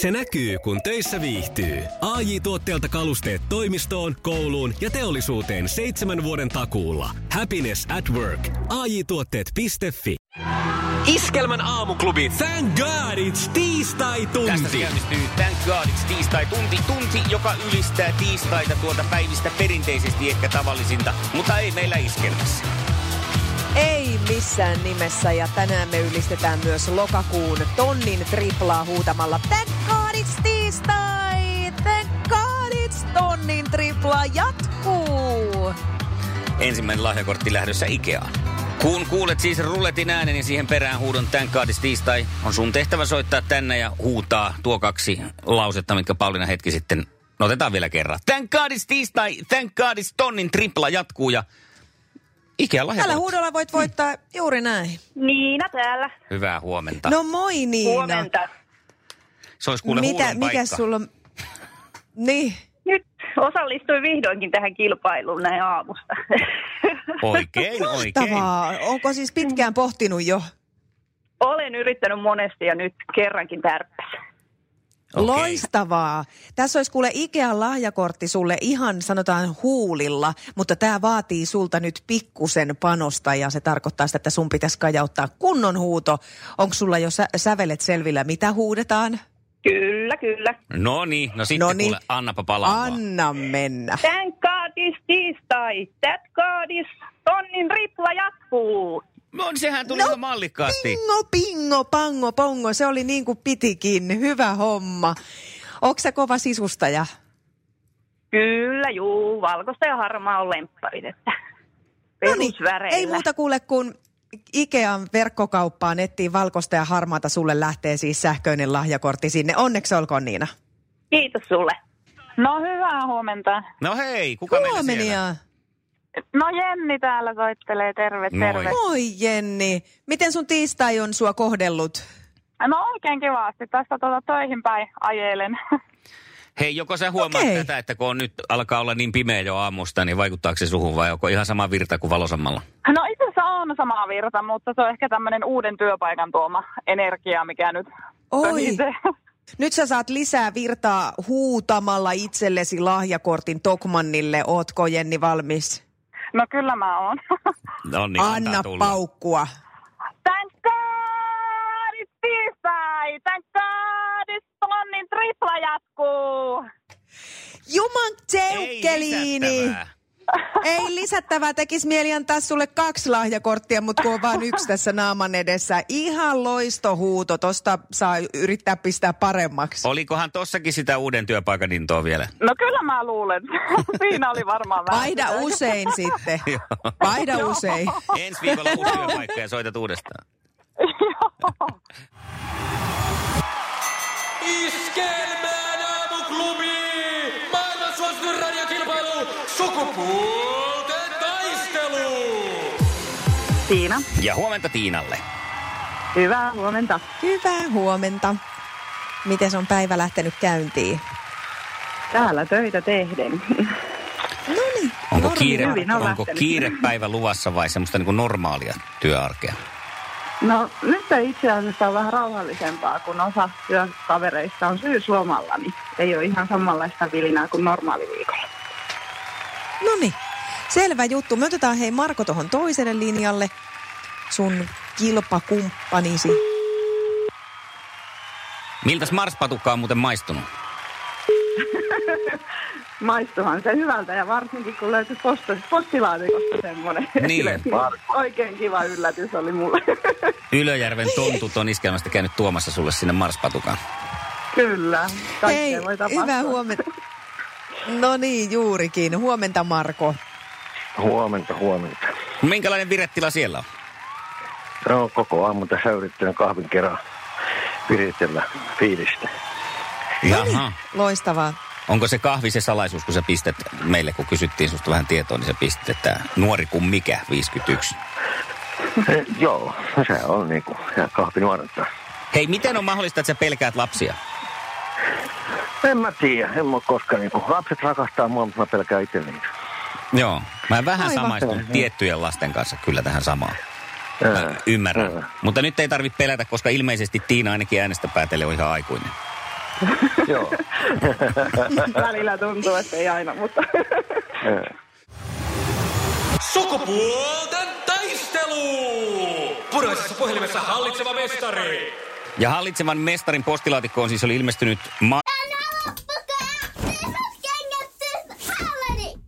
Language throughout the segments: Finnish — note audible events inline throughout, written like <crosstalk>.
Se näkyy, kun töissä viihtyy. ai tuotteelta kalusteet toimistoon, kouluun ja teollisuuteen seitsemän vuoden takuulla. Happiness at work. ai tuotteetfi Iskelmän aamuklubi, thank god it's. Tästä se käynnistyy Thank God It's tiistai-tunti. Tunti, joka ylistää tiistaita tuolta päivistä perinteisesti ehkä tavallisinta, mutta ei meillä iskelmässä. Ei missään nimessä ja tänään me ylistetään myös lokakuun tonnin triplaa huutamalla Thank God it's tiistai! Thank God it's tonnin tripla jatkuu! Ensimmäinen lahjakortti lähdössä Ikeaan. Kun kuulet siis rulletin äänen niin siihen perään huudon Thank God It's tiistai, on sun tehtävä soittaa tänne ja huutaa tuo kaksi lausetta, mitkä Pauliina hetki sitten No otetaan vielä kerran. Thank God it's tiistai, thank God it's tonnin tripla jatkuu ja Ikea Tällä huudolla voit voittaa juuri näin. Niina täällä. Hyvää huomenta. No moi Niina. Huomenta. Se olisi kuule Mitä, mikä paikka. sulla on? Niin. Nyt osallistuin vihdoinkin tähän kilpailuun näin aamusta. Oikein, oikein. Mahtavaa. Onko siis pitkään pohtinut jo? Olen yrittänyt monesti ja nyt kerrankin tärppäs. Okei. Loistavaa. Tässä olisi kuule Ikean lahjakortti sulle ihan sanotaan huulilla, mutta tämä vaatii sulta nyt pikkusen panosta ja se tarkoittaa sitä, että sun pitäisi kajauttaa kunnon huuto. Onko sulla jo sä- sävelet selvillä, mitä huudetaan? Kyllä, kyllä. No niin, no sitten Noniin. kuule, annapa palaa vaan. Anna mennä. Thank God is tiistai. That God is tonnin ripla jatkuu. No sehän tuli no, mallikkaasti. Pingo, pingo, pango, pongo. Se oli niin kuin pitikin. Hyvä homma. Onko se kova sisustaja? Kyllä, juu. Valkoista ja harmaa on lempparit, että Noniin, perusväreillä. Ei muuta kuule kuin Ikean verkkokauppaan ettiin valkoista ja harmaata. Sulle lähtee siis sähköinen lahjakortti sinne. Onneksi olkoon Niina. Kiitos sulle. No hyvää huomenta. No hei, kuka meillä siellä? No Jenni täällä soittelee, terve, Moi. terve. Moi Jenni. Miten sun tiistai on sua kohdellut? No oikein kivasti, tästä tuota töihin päin ajelen. <laughs> Hei, joko sä huomaat Okei. tätä, että kun on nyt alkaa olla niin pimeä jo aamusta, niin vaikuttaako se suhun vai onko ihan sama virta kuin valosammalla? No itse asiassa on sama virta, mutta se on ehkä tämmöinen uuden työpaikan tuoma energia, mikä nyt Oi. pöhisee. <laughs> Nyt sä saat lisää virtaa huutamalla itsellesi lahjakortin Tokmannille. Ootko Jenni valmis? No kyllä mä oon. <laughs> No niin, Anna tulla. paukkua. Thank God it's tiistai! Thank God it's tonnin tripla jatkuu! Juman Ei teukkeliini. lisättävää. Ei lisättävää, tekisi mieli antaa sulle kaksi lahjakorttia, mutta kun on vain yksi tässä naaman edessä. Ihan loistohuuto, tosta saa yrittää pistää paremmaksi. Olikohan tossakin sitä uuden työpaikan intoa vielä? No kyllä mä luulen. <laughs> Siinä oli varmaan vähän. Vaihda sitä. usein sitten. <laughs> Vaihda usein. Ensi viikolla uusi työpaikka ja soitat uudestaan. <laughs> Joo. Sukupuolten taistelu! Tiina. Ja huomenta Tiinalle. Hyvää huomenta. Hyvää huomenta. Miten on päivä lähtenyt käyntiin? Täällä töitä tehden. No niin. Onko, kiire, hyvin on onko kiirepäivä luvassa vai semmoista niin kuin normaalia työarkea? No nyt se itse asiassa on vähän rauhallisempaa, kun osa työkavereista on syyslomalla, niin ei ole ihan samanlaista vilinää kuin normaaliviikolla. No niin. Selvä juttu. Me otetaan hei Marko tuohon toiselle linjalle. Sun kilpakumppanisi. Miltäs Marspatukka on muuten maistunut? <laughs> Maistuhan se hyvältä ja varsinkin kun löytyi post- postilaatikosta semmoinen. Niin. <laughs> Oikein kiva yllätys oli mulle. <laughs> Ylöjärven tontut on iskelmästä käynyt tuomassa sulle sinne Marspatukaan. Kyllä. Hei, Kaikkea voi tapahtua. hyvää huomenta. No niin, juurikin. Huomenta Marko. Huomenta, huomenta. Minkälainen virettila siellä on? No, koko aamu tässä yrittänyt kahvin kerran viritellä fiilistä. Jaha. Loistavaa. Onko se kahvi se salaisuus, kun sä pistät meille, kun kysyttiin susta vähän tietoa, niin sä pistät, että nuori kuin mikä, 51. Eh, joo, no se on niinku, ja kahvi nuorenta. Hei, miten on mahdollista, että sä pelkäät lapsia? En mä tiedä, en mä koskaan niinku, lapset rakastaa mua, mutta mä pelkään itse niitä. Joo. Mä vähän Aivan. samaistun tiettyjen lasten kanssa kyllä tähän samaan. Mä Ää, ymmärrän. ää. Mutta nyt ei tarvitse pelätä, koska ilmeisesti Tiina ainakin äänestä päätelle on ihan aikuinen. <laughs> Joo. <laughs> Välillä tuntuu, että ei aina, mutta Sukupuolten taistelu! Punaisessa puhelimessa hallitseva mestari. Ja hallitsevan mestarin postilaatikkoon siis oli ilmestynyt ma-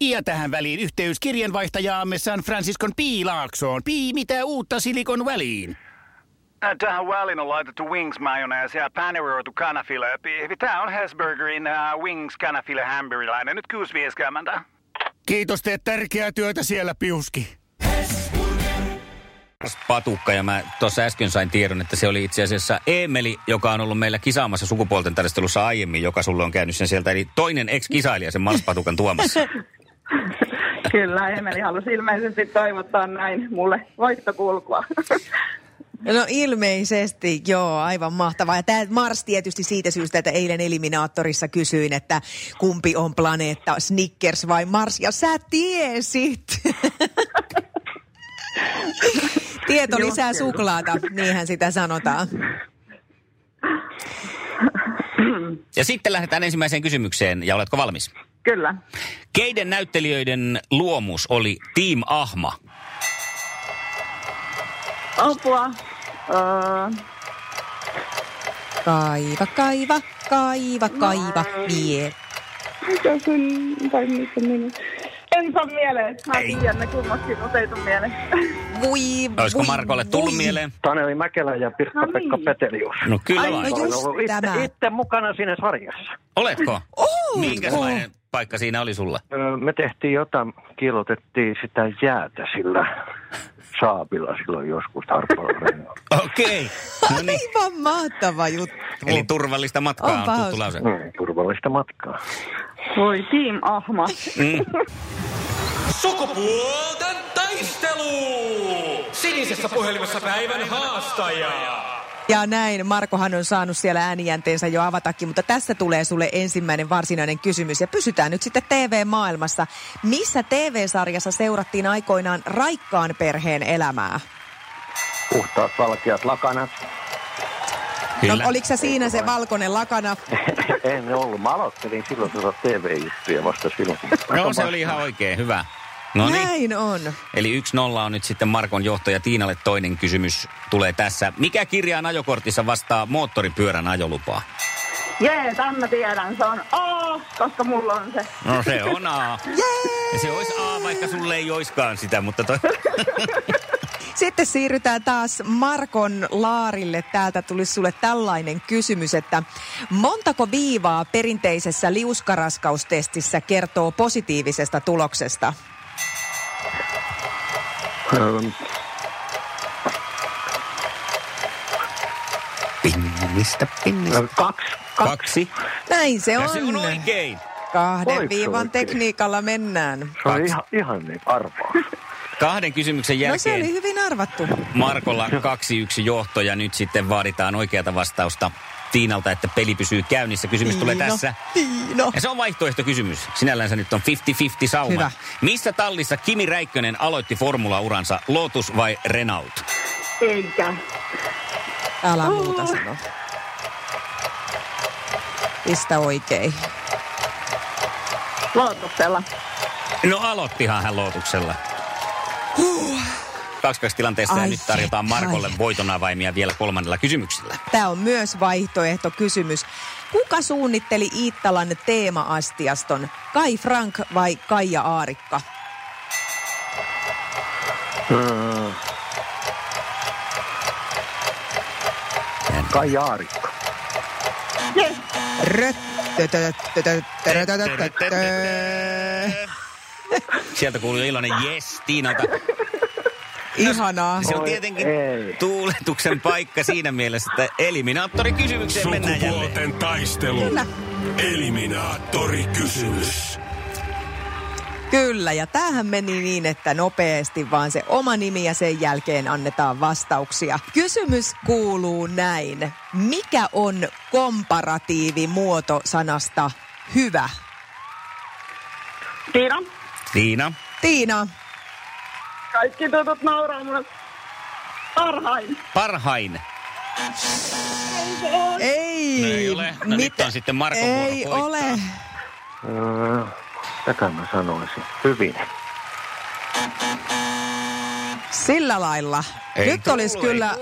Ja tähän väliin yhteys kirjanvaihtajaamme San Franciscon Piilaaksoon. Pii, mitä uutta Silikon väliin? Äh, Tähän väliin on laitettu wings mayonnaise ja paneroitu kanafila. Tämä on Hesburgerin uh, wings kanafila hamburilainen. Nyt 6.50. Kiitos, teet tärkeää työtä siellä, Piuski. patukka ja mä tuossa äsken sain tiedon, että se oli itse asiassa Emeli, joka on ollut meillä kisaamassa sukupuolten taistelussa aiemmin, joka sulle on käynyt sen sieltä. Eli toinen ex-kisailija sen Mars-patukan tuomassa. <laughs> <laughs> kyllä Emeli halusi ilmeisesti toivottaa näin mulle voittokulkua. <laughs> No ilmeisesti, joo, aivan mahtavaa. Ja tämä Mars tietysti siitä syystä, että eilen Eliminaattorissa kysyin, että kumpi on planeetta, Snickers vai Mars, ja sä tiesit. <laughs> Tieto lisää suklaata, niinhän sitä sanotaan. Ja sitten lähdetään ensimmäiseen kysymykseen, ja oletko valmis? Kyllä. Keiden näyttelijöiden luomus oli Team Ahma? Apua. Öö, Kaiva, kaiva, kaiva, kaiva, vie. mikä sen, tai missä minun? En saa mieleen. Mä tiedän ne kummatkin, mutta ei tuu mieleen. Voi, Olisiko voi, Markolle tullut voi. mieleen? Taneli Mäkelä ja Pirkka-Pekka No niin. Petelius. No kyllä Ai, vain. no just itse, tämä. itse mukana siinä sarjassa. Oletko? Oh, Minkälainen paikka siinä oli sulla? Öö, Me tehtiin jotain, kiilotettiin sitä jäätä sillä saapilla silloin joskus Tarpaloreilla. <laughs> Okei. No niin. Aivan mahtava juttu. Eli turvallista matkaa Onpa on tuttu lause. Mm, turvallista matkaa. Voi Team Ahma. Mm. <laughs> Sukupuolten taistelu! Sinisessä puhelimessa päivän haastaja. Ja näin, Markohan on saanut siellä äänijänteensä jo avatakin, mutta tässä tulee sulle ensimmäinen varsinainen kysymys. Ja pysytään nyt sitten TV-maailmassa. Missä TV-sarjassa seurattiin aikoinaan Raikkaan perheen elämää? Puhtaat valkeat lakanat. Kyllä. No, oliko se siinä se valkoinen lakana? <laughs> en ollut. Mä aloittelin silloin tuota TV-juttuja vasta silloin. No se oli ihan oikein, hyvä. No niin. Näin on. Eli yksi nolla on nyt sitten Markon johto ja Tiinalle toinen kysymys tulee tässä. Mikä kirjaan ajokortissa vastaa moottoripyörän ajolupaa? Jee, tämän mä tiedän. Se on A, koska mulla on se. No se on A. Ja se olisi A, vaikka sulle ei oiskaan sitä, mutta toi... <laughs> Sitten siirrytään taas Markon laarille. Täältä tulisi sulle tällainen kysymys, että montako viivaa perinteisessä liuskaraskaustestissä kertoo positiivisesta tuloksesta? Öö, Pinnistä, pinnistä. no, kaksi. Kaksi. Näin se Ja on. se on oikein. Kahden Oliko se viivan oikein? tekniikalla mennään. Se Kaksi. ihan, ihan niin arvaa. <laughs> Kahden kysymyksen No se jälkeen oli hyvin arvattu. Markolla 2-1 johto ja nyt sitten vaaditaan oikeata vastausta Tiinalta, että peli pysyy käynnissä. Kysymys tulee Tiino, tässä. Tiino. Ja se on vaihtoehtokysymys. Sinällänsä nyt on 50-50 sauma. Hyvä. Missä tallissa Kimi Räikkönen aloitti formula-uransa, Lotus vai Renault? Eikä. Älä muuta sano. Pistä oikein. Lootuksella. No aloittihan hän Lotuksella. 2-2 tilanteessa ja nyt tarjotaan. Markolle voiton avaimia vielä kolmannella kysymyksellä. Tämä on myös vaihtoehtokysymys. Kuka suunnitteli Iittalan teema-astiaston? Kai Frank vai Kaija Aarikka? Öö, Kai. Röttötöttötöttötöttötö. Sieltä kuuluu iloinen yes Tiinalta. Ihanaa. Se on Oi, tietenkin ei. tuuletuksen paikka siinä mielessä, että eliminaattorikysymykseen mennään jälleen. Sukupuolten taistelu. Kyllä. Eliminaattori kysymys. Kyllä, ja tämähän meni niin, että nopeasti vaan se oma nimi ja sen jälkeen annetaan vastauksia. Kysymys kuuluu näin. Mikä on komparatiivimuoto sanasta hyvä? Tiina, Tiina. Tiina, kaikki tutut nauraa mulle. Parhain. Parhain. ei. No ei ole. No nyt on sitten vuoro Ei ole. Tätä mä sanoisin. Hyvin. Sillä lailla. Ei Nyt tullut, olisi kyllä,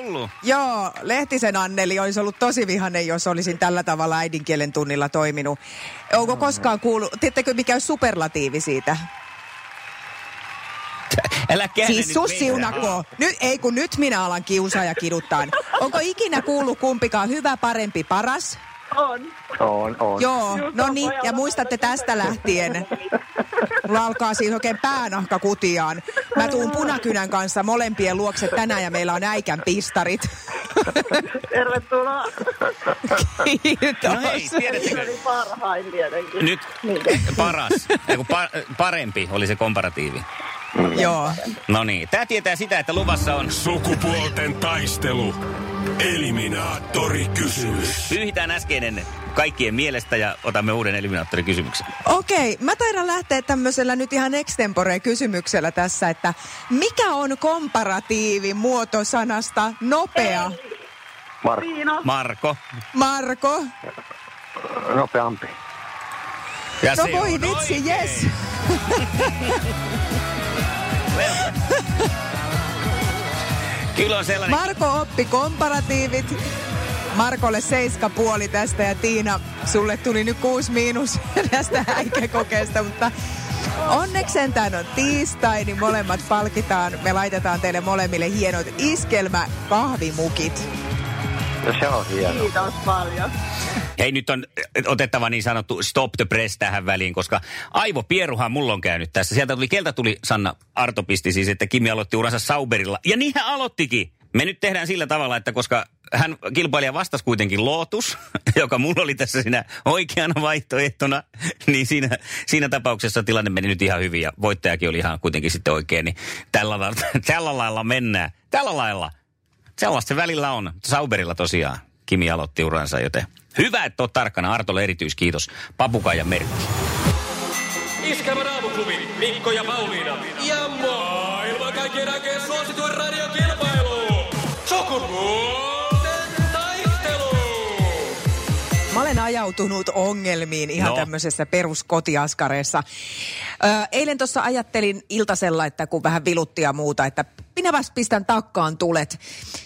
joo, Lehtisen Anneli olisi ollut tosi vihainen, jos olisin tällä tavalla äidinkielen tunnilla toiminut. Onko koskaan kuullut, tiedättekö mikä on superlatiivi siitä? <laughs> Älä käännä Siis nyt sussiunako. Nyt, ei kun nyt minä alan kiusaa ja kiduttaa. Onko ikinä kuullut kumpikaan hyvä, parempi, paras? On. On, on. Joo, Just no niin, ja muistatte tästä lähtien. Mulla alkaa siis oikein päänahka kutiaan. Mä tuun punakynän kanssa molempien luokse tänään ja meillä on äikän pistarit. Tervetuloa. Kiitos. No hei, tiedättekö? Oli parhain tietenkin. Nyt paras, ei kun pa- parempi oli se komparatiivi. Joo. No niin, tämä tietää sitä, että luvassa on Sukupuolten taistelu. Eliminaattori kysymys. Pyyhitään äskeinen kaikkien mielestä ja otamme uuden eliminaattorikysymyksen. Okei, mä taidan lähteä tämmöisellä nyt ihan extempore kysymyksellä tässä, että mikä on komparatiivi muoto sanasta nopea? Marko. Marko. Marko? nopeampi. Ja No se voi on vitsi, oikein. jes. <laughs> Kyllä on sellainen... Marko oppi komparatiivit. Markolle seiska puoli tästä ja Tiina, sulle tuli nyt kuusi miinus <laughs> tästä häikäkokeesta, mutta onneksi sentään on tiistai, niin molemmat palkitaan. Me laitetaan teille molemmille hienot iskelmä kahvimukit. No se on hieno. Kiitos paljon. Hei, nyt on otettava niin sanottu stop the press tähän väliin, koska aivopieruhan mulla on käynyt tässä. Sieltä tuli, keltä tuli Sanna Arto pisti siis, että Kimi aloitti uransa Sauberilla. Ja niin hän aloittikin. Me nyt tehdään sillä tavalla, että koska hän kilpailija vastasi kuitenkin Lotus, <laughs> joka mulla oli tässä siinä oikeana vaihtoehtona, niin siinä, siinä tapauksessa tilanne meni nyt ihan hyvin ja voittajakin oli ihan kuitenkin sitten oikein. Niin tällä, lailla- <laughs> tällä lailla mennään. Tällä lailla. Sellaista se välillä on. Sauberilla tosiaan Kimi aloitti uransa, joten hyvä, että oot tarkkana. Artolle erityiskiitos. Papukaijan merkki. Iskelmän aamuklubi, Mikko ja Pauliina. Ja maailman ajautunut ongelmiin ihan No. tämmöisessä peruskotiaskareessa. Ö, eilen tuossa ajattelin iltasella, että kun vähän vilutti ja muuta, että minäpäs pistän takkaan tulet.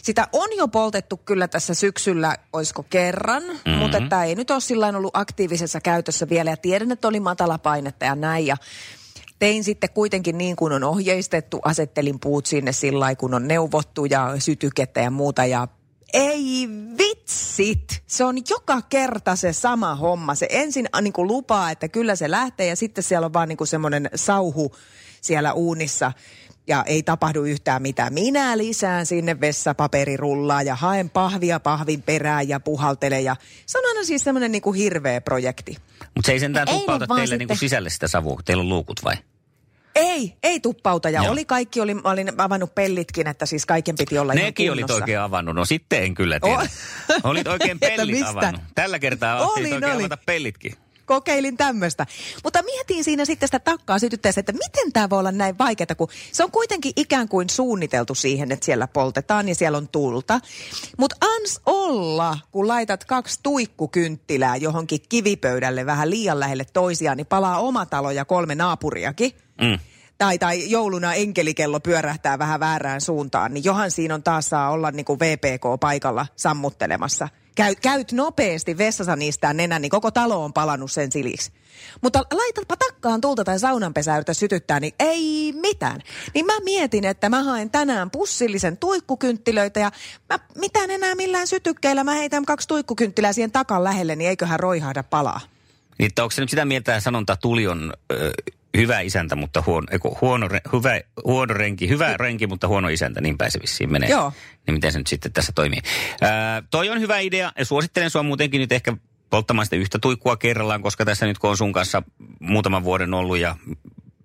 Sitä on jo poltettu kyllä tässä syksyllä, oisko kerran, mm-hmm. mutta että ei nyt ole sillä ollut aktiivisessa käytössä vielä. Ja tiedän, että oli matala painetta ja näin. Ja tein sitten kuitenkin niin kuin on ohjeistettu, asettelin puut sinne sillä kun on neuvottu ja sytykettä ja muuta ja ei vitsit! Se on joka kerta se sama homma. Se ensin niin kuin lupaa, että kyllä se lähtee ja sitten siellä on vaan niin kuin semmoinen sauhu siellä uunissa ja ei tapahdu yhtään mitään. Minä lisään sinne vessapaperirullaa ja haen pahvia pahvin perään ja puhaltelen ja se on aina siis semmoinen niin kuin hirveä projekti. Mutta se ei sentään tuppauta teille niinku sitten- sisälle sitä savua, kun teillä on luukut vai? Ei, ei tuppauta. Ja Joo. oli kaikki, oli, mä olin avannut pellitkin, että siis kaiken piti olla ihan Nekin olit kunnossa. oikein avannut. No sitten en kyllä tiedä. Oh. <laughs> Olit oikein <laughs> pellit mistä? avannut. Tällä kertaa Olin, olin, oikein olin. avata pellitkin. Kokeilin tämmöistä. Mutta mietin siinä sitten sitä takkaa sytyttäessä, että miten tämä voi olla näin vaikeaa, kun se on kuitenkin ikään kuin suunniteltu siihen, että siellä poltetaan ja siellä on tulta. Mutta ans olla, kun laitat kaksi tuikkukynttilää johonkin kivipöydälle vähän liian lähelle toisiaan, niin palaa oma talo ja kolme naapuriakin. Mm. Tai, tai jouluna enkelikello pyörähtää vähän väärään suuntaan, niin johan siinä on taas saa olla niin kuin VPK paikalla sammuttelemassa. Käyt, käyt nopeasti vessassa niistä nenän, niin koko talo on palannut sen siliksi. Mutta laitatpa takkaan tulta tai saunanpesää yritä sytyttää, niin ei mitään. Niin mä mietin, että mä haen tänään pussillisen tuikkukynttilöitä ja mä mitään enää millään sytykkeillä. Mä heitän kaksi tuikkukynttilää siihen takan lähelle, niin eiköhän roihahda palaa. Niin, onko se nyt sitä mieltä, sanonta tuli on ö, hyvä isäntä, mutta huono, eiku, huono, hyvä, huono renki, hyvä renki, mutta huono isäntä, niin päin se vissiin menee. Joo. Niin miten se nyt sitten tässä toimii. Ää, toi on hyvä idea ja suosittelen sua muutenkin nyt ehkä polttamaan sitä yhtä tuikkua kerrallaan, koska tässä nyt kun on sun kanssa muutaman vuoden ollut ja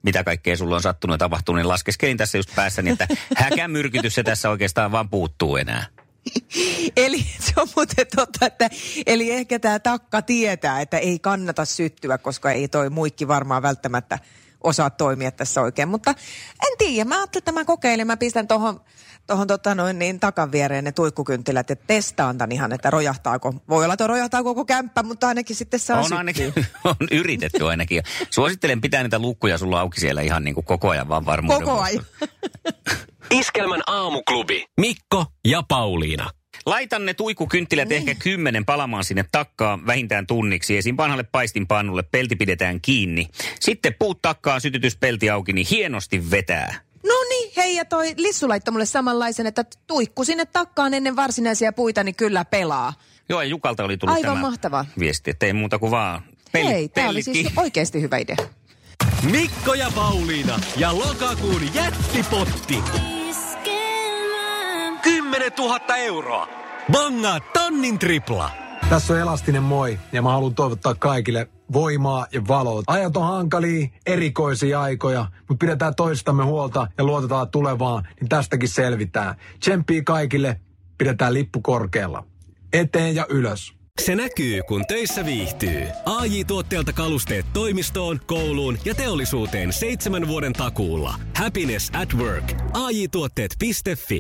mitä kaikkea sulla on sattunut ja tapahtunut, niin laskeskelin tässä just päässäni, että <laughs> häkämyrkytys se tässä oikeastaan vaan puuttuu enää. <laughs> Eli se on muuten totta, että eli ehkä tämä takka tietää, että ei kannata syttyä, koska ei toi muikki varmaan välttämättä osaa toimia tässä oikein. Mutta en tiedä, mä ajattelin, että mä kokeilen, mä pistän tuohon tohon, tota noin, niin takan viereen ne tuikkukynttilät ja testaan tämän ihan, että rojahtaako. Voi olla, että rojahtaa koko kämppä, mutta ainakin sitten saa On ainakin, <laughs> on yritetty ainakin. Suosittelen pitää niitä lukkuja sulla auki siellä ihan niin kuin koko ajan vaan varmuuden Koko ajan. Iskelmän aamuklubi. Mikko ja Pauliina. Laitan ne tuikkukynttilät ehkä kymmenen palamaan sinne takkaan vähintään tunniksi. Esim. vanhalle paistinpannulle pelti pidetään kiinni. Sitten puut takkaan, sytytyspelti auki, niin hienosti vetää. No niin, hei ja toi Lissu laittoi mulle samanlaisen, että tuikku sinne takkaan ennen varsinaisia puita, niin kyllä pelaa. Joo, ja Jukalta oli tullut Aivan tämä mahtavaa. viesti, että ei muuta kuin vaan pellit, hei, tämä oli siis oikeasti hyvä idea. Mikko ja Pauliina ja lokakuun jättipotti. 10 000 euroa. Bongaa tonnin tripla. Tässä on Elastinen moi ja mä haluan toivottaa kaikille voimaa ja valoa. Ajat on hankalia, erikoisia aikoja, mutta pidetään toistamme huolta ja luotetaan tulevaan, niin tästäkin selvitään. Tsemppii kaikille, pidetään lippu korkealla. Eteen ja ylös. Se näkyy, kun töissä viihtyy. ai tuotteelta kalusteet toimistoon, kouluun ja teollisuuteen seitsemän vuoden takuulla. Happiness at work. AJ-tuotteet.fi